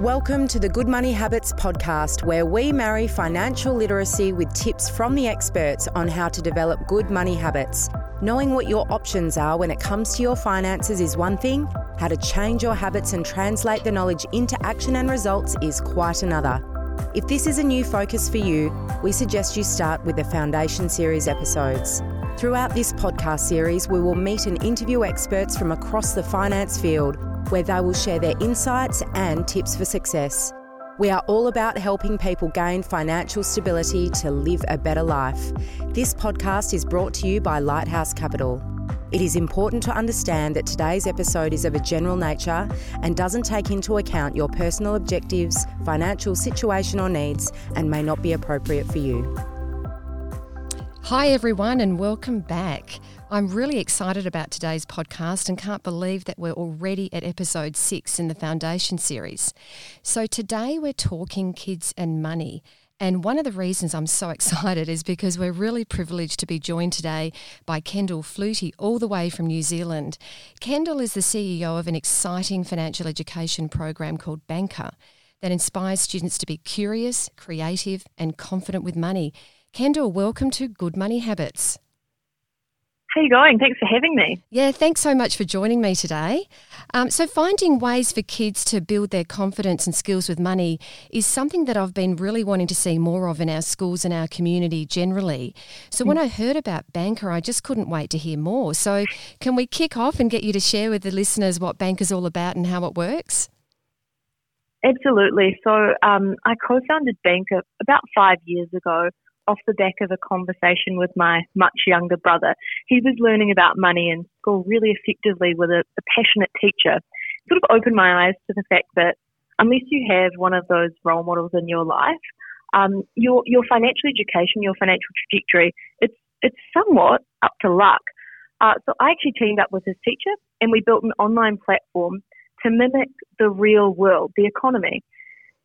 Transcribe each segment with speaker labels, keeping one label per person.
Speaker 1: Welcome to the Good Money Habits podcast, where we marry financial literacy with tips from the experts on how to develop good money habits. Knowing what your options are when it comes to your finances is one thing, how to change your habits and translate the knowledge into action and results is quite another. If this is a new focus for you, we suggest you start with the Foundation Series episodes. Throughout this podcast series, we will meet and interview experts from across the finance field where they will share their insights and tips for success. We are all about helping people gain financial stability to live a better life. This podcast is brought to you by Lighthouse Capital. It is important to understand that today's episode is of a general nature and doesn't take into account your personal objectives, financial situation, or needs and may not be appropriate for you.
Speaker 2: Hi, everyone, and welcome back. I'm really excited about today's podcast and can't believe that we're already at episode six in the Foundation series. So, today we're talking kids and money. And one of the reasons I'm so excited is because we're really privileged to be joined today by Kendall Flutey, all the way from New Zealand. Kendall is the CEO of an exciting financial education program called Banqer that inspires students to be curious, creative, and confident with money. Kendall, welcome to Good Money Habits.
Speaker 3: How are you going? Thanks for having me.
Speaker 2: Yeah, thanks so much for joining me today. Um, so, finding ways for kids to build their confidence and skills with money is something that I've been really wanting to see more of in our schools and our community generally. So, when I heard about Banqer, I just couldn't wait to hear more. So, can we kick off and get you to share with the listeners what Banqer's all about and how it works?
Speaker 3: Absolutely. So, um, I co founded Banqer about five years ago off the back of a conversation with my much younger brother. He was learning about money in school really effectively with a, a passionate teacher. Sort of opened my eyes to the fact that unless you have one of those role models in your life, um, your your financial education, your financial trajectory, it's it's somewhat up to luck. Uh, so I actually teamed up with his teacher, and we built an online platform to mimic the real world, the economy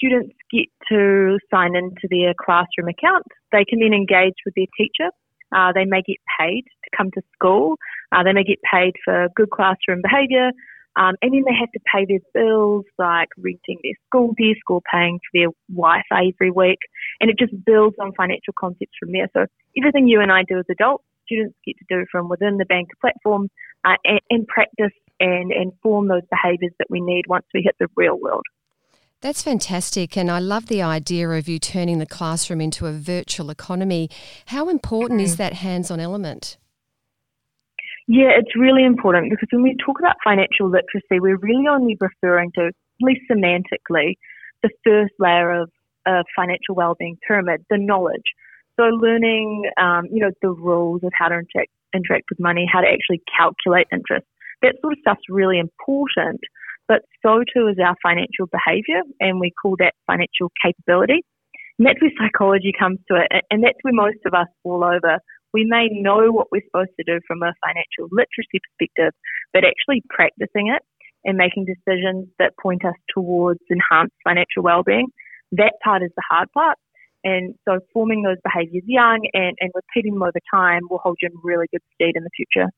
Speaker 3: students get to sign into their classroom account. They can then engage with their teacher. Uh, they may get paid to come to school. Uh, they may get paid for good classroom behaviour. Um, and then they have to pay their bills like renting their school desk or paying for their Wi-Fi every week. And it just builds on financial concepts from there. So everything you and I do as adults, students get to do from within the bank platform uh, and, and practice and, and form those behaviours that we need once we hit the real world.
Speaker 2: That's fantastic. And I love the idea of you turning the classroom into a virtual economy. How important mm. is that hands on element?
Speaker 3: Yeah, it's really important because when we talk about financial literacy, we're really only referring to, at least semantically, the first layer of a financial well-being pyramid, the knowledge. So learning, um, you know, the rules of how to interact, interact with money, how to actually calculate interest. That sort of stuff's really important but so too is our financial behaviour, and we call that financial capability. And that's where psychology comes to it, and that's where most of us fall over. We may know what we're supposed to do from a financial literacy perspective, but actually practicing it and making decisions that point us towards enhanced financial well-being, that part is the hard part. And so forming those behaviours young and, and repeating them over time will hold you in really good stead in the future.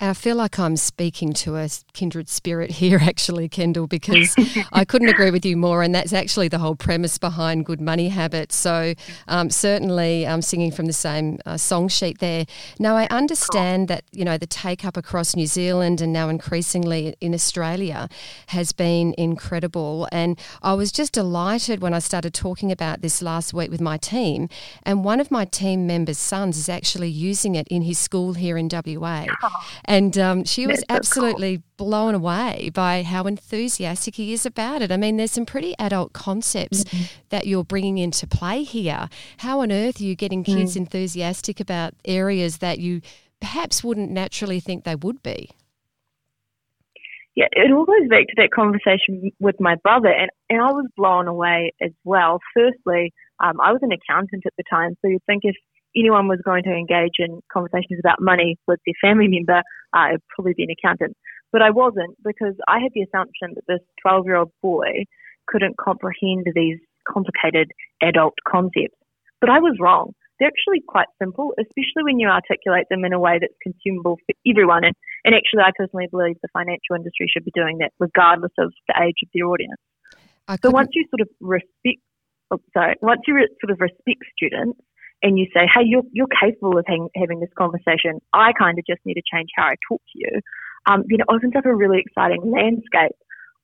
Speaker 2: I feel like I'm speaking to a kindred spirit here, actually, Kendall, because I couldn't agree with you more. And that's actually the whole premise behind Good Money Habits. So, um, certainly, I'm singing from the same uh, song sheet there. Now, I understand that, you know, the take up across New Zealand and now increasingly in Australia has been incredible. And I was just delighted when I started talking about this last week with my team. And one of my team members' sons is actually using it in his school here in WA. And um, she was absolutely cool. blown away by how enthusiastic he is about it. I mean, there's some pretty adult concepts mm-hmm. that you're bringing into play here. How on earth are you getting kids mm. enthusiastic about areas that you perhaps wouldn't naturally think they would be?
Speaker 3: Yeah, it all goes back to that conversation with my brother, and, and I was blown away as well. Firstly, um, I was an accountant at the time, so you'd think if anyone was going to engage in conversations about money with their family member, uh, it'd probably be an accountant. But I wasn't because I had the assumption that this 12 year old boy couldn't comprehend these complicated adult concepts. But I was wrong. They're actually quite simple, especially when you articulate them in a way that's consumable for everyone. And, and actually, I personally believe the financial industry should be doing that regardless of the age of their audience. So once you sort of respect, oh, sorry, once you re- sort of respect students and you say, hey, you're, you're capable of hang, having this conversation, I kind of just need to change how I talk to you, um, then it opens up a really exciting landscape.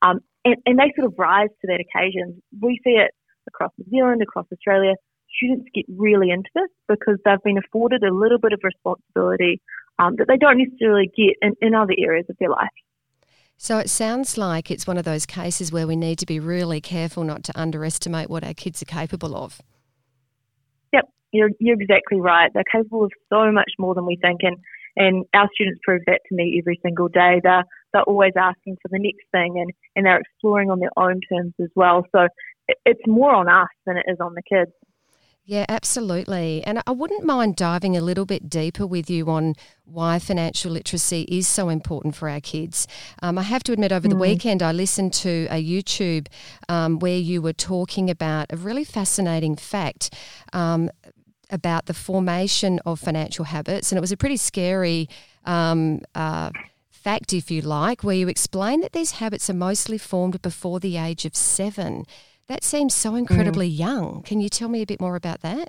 Speaker 3: Um, and, and they sort of rise to that occasion. We see it across New Zealand, across Australia. Students get really into this because they've been afforded a little bit of responsibility um, that they don't necessarily get in, in other areas of their life.
Speaker 2: So it sounds like it's one of those cases where we need to be really careful not to underestimate what our kids are capable of.
Speaker 3: Yep, you're, you're exactly right. They're capable of so much more than we think, and, and our students prove that to me every single day. They're, they're always asking for the next thing, and, and they're exploring on their own terms as well. So it's more on us than it is on the kids.
Speaker 2: Yeah, absolutely. And I wouldn't mind diving a little bit deeper with you on why financial literacy is so important for our kids. Um, I have to admit, over the mm. weekend, I listened to a YouTube um, where you were talking about a really fascinating fact. Um, about the formation of financial habits, and it was a pretty scary um, uh, fact, if you like, where you explain that these habits are mostly formed before the age of seven. That seems so incredibly mm. young. Can you tell me a bit more about that?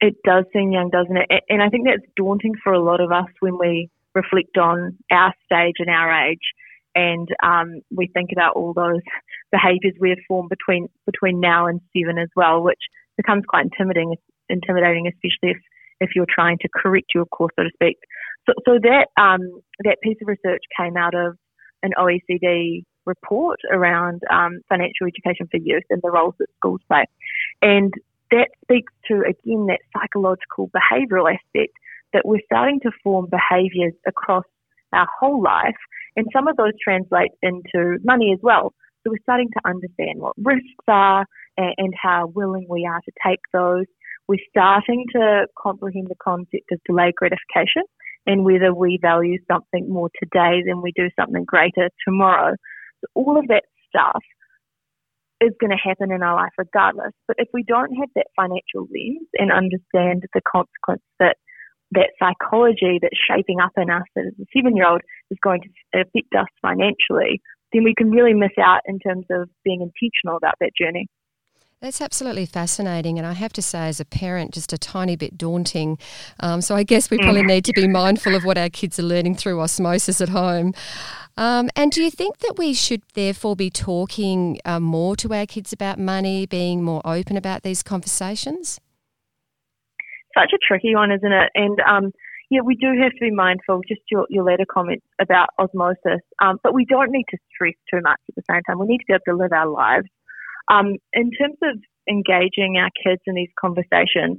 Speaker 3: It does seem young, doesn't it? And I think that's daunting for a lot of us when we reflect on our stage and our age, and um, we think about all those behaviours we have formed between between now and seven as well, which becomes quite intimidating, intimidating, especially if if you're trying to correct your course, so to speak. So, so that um, that piece of research came out of an OECD report around um, financial education for youth and the roles that schools play. And that speaks to, again, that psychological behavioural aspect that we're starting to form behaviours across our whole life. And some of those translate into money as well. So we're starting to understand what risks are and, and how willing we are to take those. We're starting to comprehend the concept of delayed gratification and whether we value something more today than we do something greater tomorrow all of that stuff is going to happen in our life regardless. But if we don't have that financial lens and understand the consequence that that psychology that's shaping up in us as a seven year old is going to affect us financially, then we can really miss out in terms of being intentional about that journey.
Speaker 2: That's absolutely fascinating. And I have to say, as a parent, just a tiny bit daunting. Um, so I guess we probably mm. need to be mindful of what our kids are learning through osmosis at home. Um, and do you think that we should therefore be talking uh, more to our kids about money, being more open about these conversations?
Speaker 3: Such a tricky one, isn't it? And um, yeah, we do have to be mindful, just your, your later comments about osmosis, um, but we don't need to stress too much at the same time. We need to be able to live our lives. Um, in terms of engaging our kids in these conversations,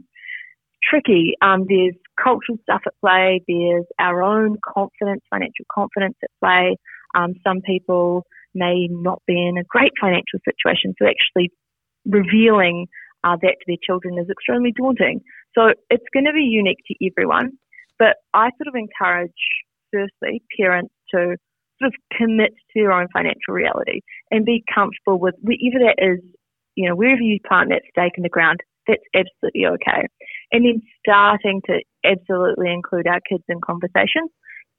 Speaker 3: tricky. Um, there's cultural stuff at play. There's our own confidence, financial confidence at play. Um, some people may not be in a great financial situation, so actually revealing uh, that to their children is extremely daunting. So it's going to be unique to everyone. But I sort of encourage, firstly, parents to sort of commit to their own financial reality and be comfortable with wherever that is, you know, wherever you plant that stake in the ground, that's absolutely okay. And then starting to absolutely include our kids in conversations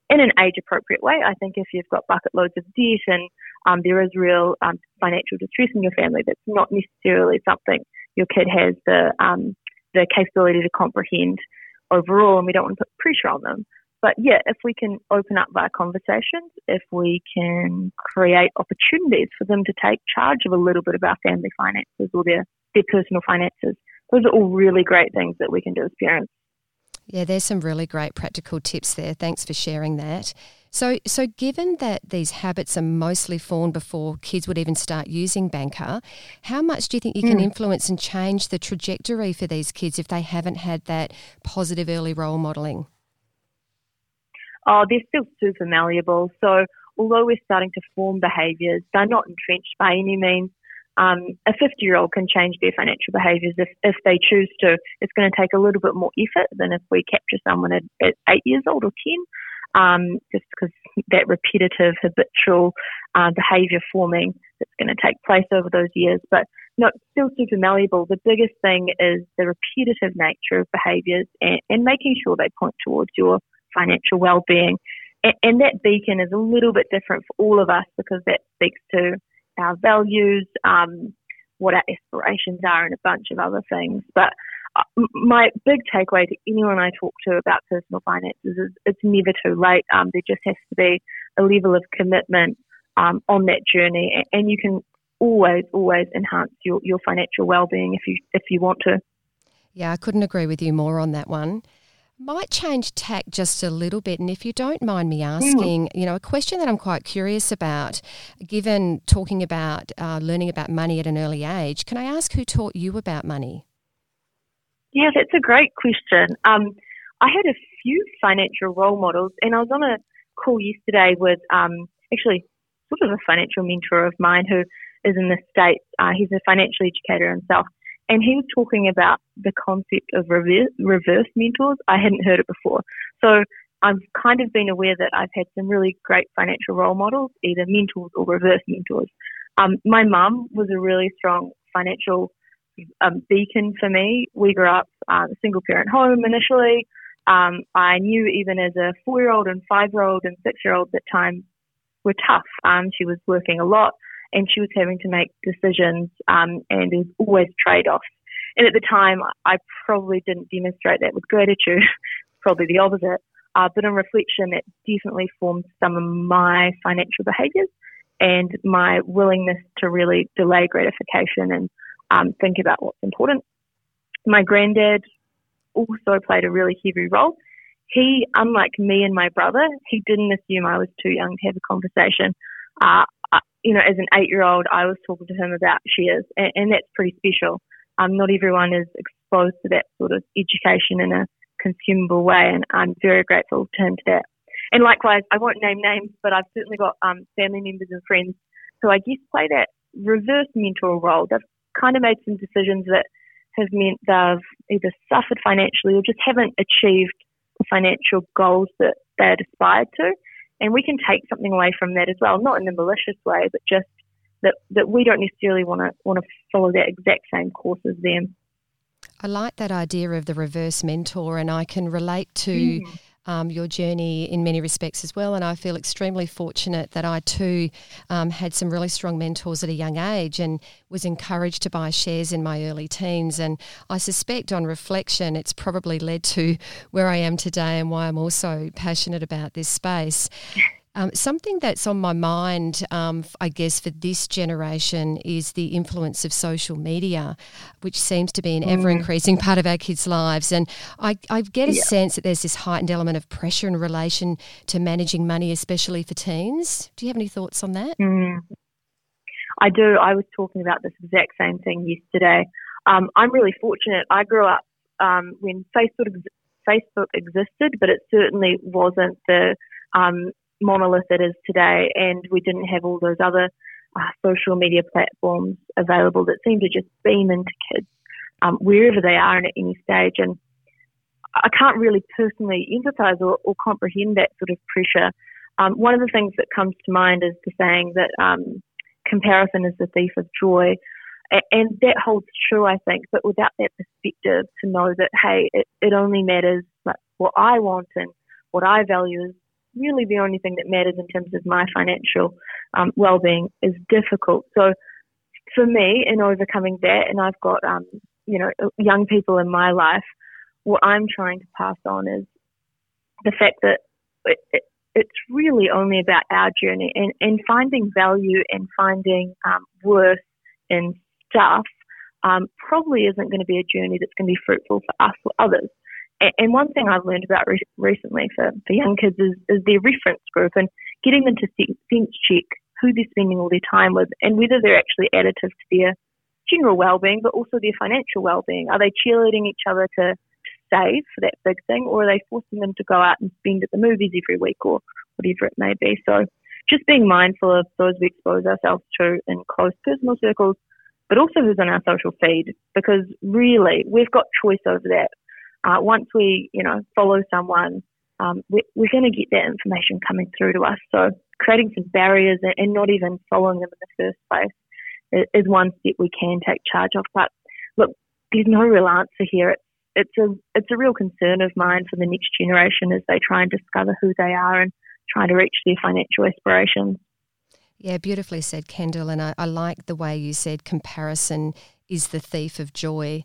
Speaker 3: in an age appropriate way. I think if you've got bucket loads of debt and um, there is real um, financial distress in your family, that's not necessarily something your kid has the um, the capability to comprehend overall, and we don't want to put pressure on them. But yeah, if we can open up our conversations, if we can create opportunities for them to take charge of a little bit of our family finances or their, their personal finances, those are all really great things that we can do as parents.
Speaker 2: Yeah, there's some really great practical tips there. Thanks for sharing that. So, so given that these habits are mostly formed before kids would even start using Banqer, how much do you think you can mm. influence and change the trajectory for these kids if they haven't had that positive early role modelling?
Speaker 3: Oh, they're still super malleable. So, although we're starting to form behaviours, they're not entrenched by any means um, a 50 year old can change their financial behaviours if, if they choose to. It's going to take a little bit more effort than if we capture someone at, at eight years old or 10, um, just because that repetitive, habitual uh, behaviour forming that's going to take place over those years. But no, still super malleable. The biggest thing is the repetitive nature of behaviours and, and making sure they point towards your financial well-being. And, and that beacon is a little bit different for all of us because that speaks to our values, um, what our aspirations are, and a bunch of other things. But uh, my big takeaway to anyone I talk to about personal finances is it's never too late. Um, there just has to be a level of commitment um, on that journey, and you can always, always enhance your, your financial well-being if you if you want to.
Speaker 2: Yeah, I couldn't agree with you more on that one. Might change tack just a little bit, and if you don't mind me asking, mm. you know, a question that I'm quite curious about, given talking about uh, learning about money at an early age, can I ask who taught you about money?
Speaker 3: Yeah, that's a great question. Um, I had a few financial role models, and I was on a call yesterday with um, actually sort of a financial mentor of mine who is in the States. Uh, he's a financial educator himself. And he was talking about the concept of reverse, reverse mentors. I hadn't heard it before. So I've kind of been aware that I've had some really great financial role models, either mentors or reverse mentors. Um, my mum was a really strong financial um, beacon for me. We grew up uh, a single parent home initially. Um, I knew even as a four year old and five year old and six year old that times were tough. Um, she was working a lot and she was having to make decisions um, and there's always trade offs. And at the time, I probably didn't demonstrate that with gratitude, probably the opposite. Uh, but in reflection, it definitely formed some of my financial behaviours and my willingness to really delay gratification and um, think about what's important. My granddad also played a really heavy role. He, unlike me and my brother, he didn't assume I was too young to have a conversation. Uh, you know, as an eight year old, I was talking to him about shares, and, and that's pretty special. Um, not everyone is exposed to that sort of education in a consumable way, and I'm very grateful to him for that. And likewise, I won't name names, but I've certainly got um, family members and friends who I guess play that reverse mentor role. They've kind of made some decisions that have meant they've either suffered financially or just haven't achieved the financial goals that they had aspired to. And we can take something away from that as well, not in a malicious way, but just that, that we don't necessarily want to want to follow that exact same course as them.
Speaker 2: I like that idea of the reverse mentor, and I can relate to mm um, your journey in many respects as well. And I feel extremely fortunate that I too um, had some really strong mentors at a young age and was encouraged to buy shares in my early teens. And I suspect on reflection, it's probably led to where I am today and why I'm also passionate about this space. Um, something that's on my mind, um, I guess, for this generation is the influence of social media, which seems to be an mm. ever increasing part of our kids' lives. And I, I get a yeah. sense that there's this heightened element of pressure in relation to managing money, especially for teens. Do you have any thoughts on that?
Speaker 3: Mm. I do. I was talking about this exact same thing yesterday. Um, I'm really fortunate. I grew up um, when Facebook Facebook existed, but it certainly wasn't the um, monolith it is today, and we didn't have all those other uh, social media platforms available that seem to just beam into kids um, wherever they are and at any stage. And I can't really personally empathize or, or comprehend that sort of pressure. Um, one of the things that comes to mind is the saying that um, comparison is the thief of joy. And that holds true, I think, but without that perspective to know that, hey, it, it only matters like what I want and what I value is really the only thing that matters in terms of my financial um, well-being is difficult. So for me, in overcoming that, and I've got um, you know young people in my life, what I'm trying to pass on is the fact that it, it, it's really only about our journey and, and finding value and finding um, worth in stuff um, probably isn't going to be a journey that's going to be fruitful for us or others. And one thing I've learned about re- recently for, for young kids is, is their reference group and getting them to sense check who they're spending all their time with and whether they're actually additive to their general well-being, but also their financial well-being. Are they cheerleading each other to, save for that big thing, or are they forcing them to go out and spend at the movies every week or whatever it may be? So just being mindful of those we expose ourselves to in close personal circles, but also who's on our social feed, because really we've got choice over that uh, once we, you know, follow someone, um, we, we're, going to get that information coming through to us. So creating some barriers and, not even following them in the first place is, is, one step we can take charge of. But look, there's no real answer here. It's, it's a it's a real concern of mine for the next generation as they try and discover who they are and try to reach their financial aspirations.
Speaker 2: Yeah, beautifully said, Kendall. And I, I like the way you said comparison is the thief of joy.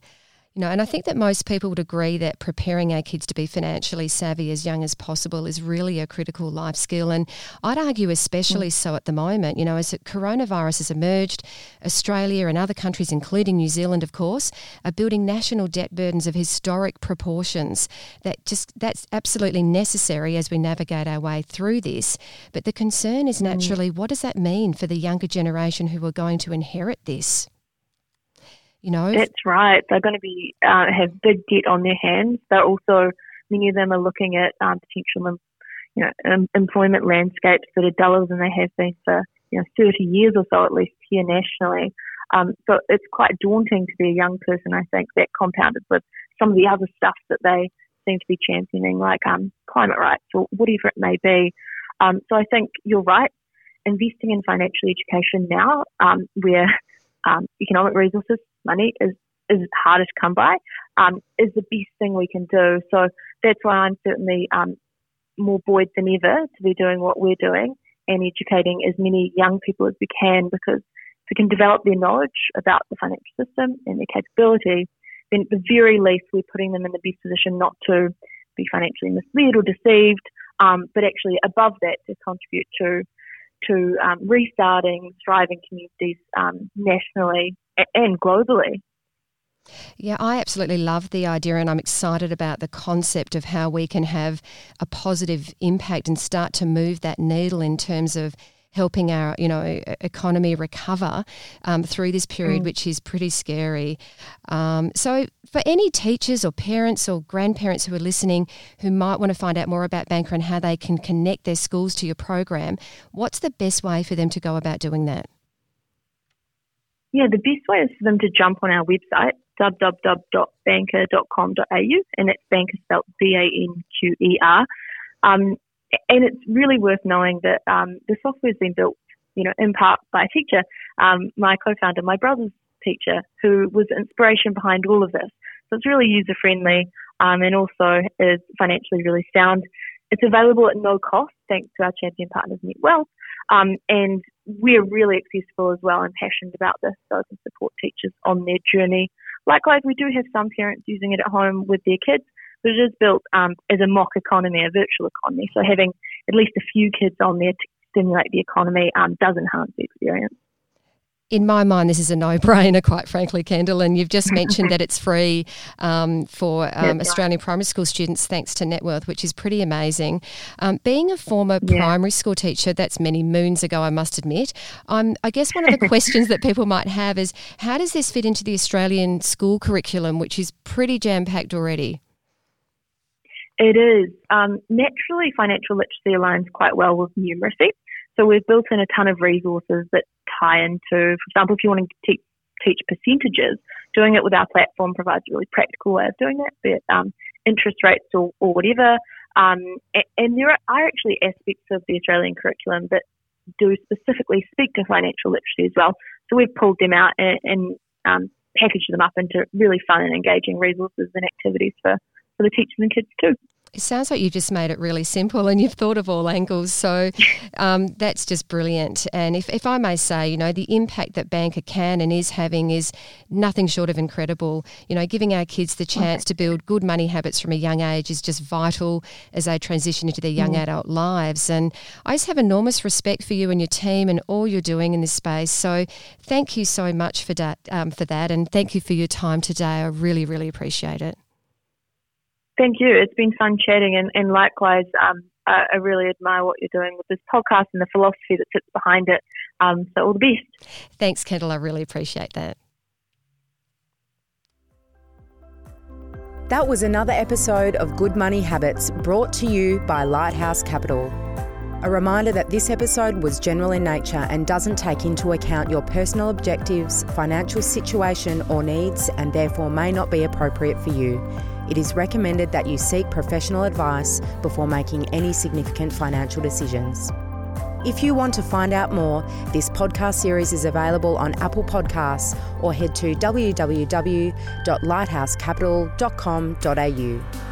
Speaker 2: You know, and I think that most people would agree that preparing our kids to be financially savvy as young as possible is really a critical life skill. And I'd argue especially so at the moment, you know, as coronavirus has emerged, Australia and other countries, including New Zealand, of course, are building national debt burdens of historic proportions. That just that's absolutely necessary as we navigate our way through this. But the concern is mm. naturally, what does that mean for the younger generation who are going to inherit this? You know,
Speaker 3: that's right. They're going to be uh, have big debt on their hands. They're also many of them are looking at um, potential, you know, um, employment landscapes that are duller than they have been for you know 30 years or so at least here nationally. Um, so it's quite daunting to be a young person. I think that compounded with some of the other stuff that they seem to be championing, like um, climate rights or whatever it may be. Um, so I think you're right. Investing in financial education now, um, where um, economic resources money is is harder to come by, um, is the best thing we can do. So that's why I'm certainly um, more buoyed than ever to be doing what we're doing and educating as many young people as we can because if we can develop their knowledge about the financial system and their capability, then at the very least we're putting them in the best position not to be financially misled or deceived, um, but actually above that to contribute to to um, restarting thriving communities um, nationally and globally.
Speaker 2: Yeah, I absolutely love the idea, and I'm excited about the concept of how we can have a positive impact and start to move that needle in terms of helping our you know economy recover um, through this period, mm. which is pretty scary. Um, so, for any teachers or parents or grandparents who are listening who might want to find out more about Banqer and how they can connect their schools to your program, what's the best way for them to go about doing that?
Speaker 3: Yeah, the best way is for them to jump on our website www.banqer.com.au, and that's banqer spelled B A N Q E R. Um, and it's really worth knowing that um, the software has been built, you know, in part by a teacher, um, my co-founder, my brother's teacher, who was inspiration behind all of this. So it's really user friendly um, and also is financially really sound. It's available at no cost thanks to our champion partners, NetWealth. Um, and we're really accessible as well and passionate about this so I can support teachers on their journey. Likewise, we do have some parents using it at home with their kids, but it is built um, as a mock economy, a virtual economy. So having at least a few kids on there to stimulate the economy um, does enhance the experience
Speaker 2: in my mind, this is a no-brainer, quite frankly, Kendall. And you've just mentioned that it's free um, for um, Australian primary school students, thanks to NetWealth, which is pretty amazing. Um, being a former yeah. primary school teacher, that's many moons ago, I must admit. Um, I guess one of the questions that people might have is, how does this fit into the Australian school curriculum, which is pretty jam-packed already?
Speaker 3: It is. Um, naturally, financial literacy aligns quite well with numeracy. So we've built in a ton of resources that tie into, for example, if you want to teach, teach percentages, doing it with our platform provides a really practical way of doing that, be it um, interest rates or, or whatever. Um, and, and, there are actually aspects of the Australian curriculum that do specifically speak to financial literacy as well. So we've pulled them out and, and um, packaged them up into really fun and engaging resources and activities for, for the teachers and kids too.
Speaker 2: It sounds like you've just made it really simple and you've thought of all angles. So um, that's just brilliant. And if, if I may say, you know, the impact that Banqer can and is having is nothing short of incredible. You know, giving our kids the chance to build good money habits from a young age is just vital as they transition into their young mm. adult lives. And I just have enormous respect for you and your team and all you're doing in this space. So thank you so much for that. Um, for that, and thank you for your time today. I really, really appreciate it.
Speaker 3: Thank you. It's been fun chatting, and, and likewise, um, I, I, really admire what you're doing with this podcast and the philosophy that sits behind it. Um, so, all the best.
Speaker 2: Thanks, Kendall. I really appreciate that.
Speaker 1: That was another episode of Good Money Habits brought to you by Lighthouse Capital. A reminder that this episode was general in nature and doesn't take into account your personal objectives, financial situation, or needs, and therefore may not be appropriate for you it is recommended that you seek professional advice before making any significant financial decisions. If you want to find out more, this podcast series is available on Apple Podcasts or head to www.lighthousecapital.com.au.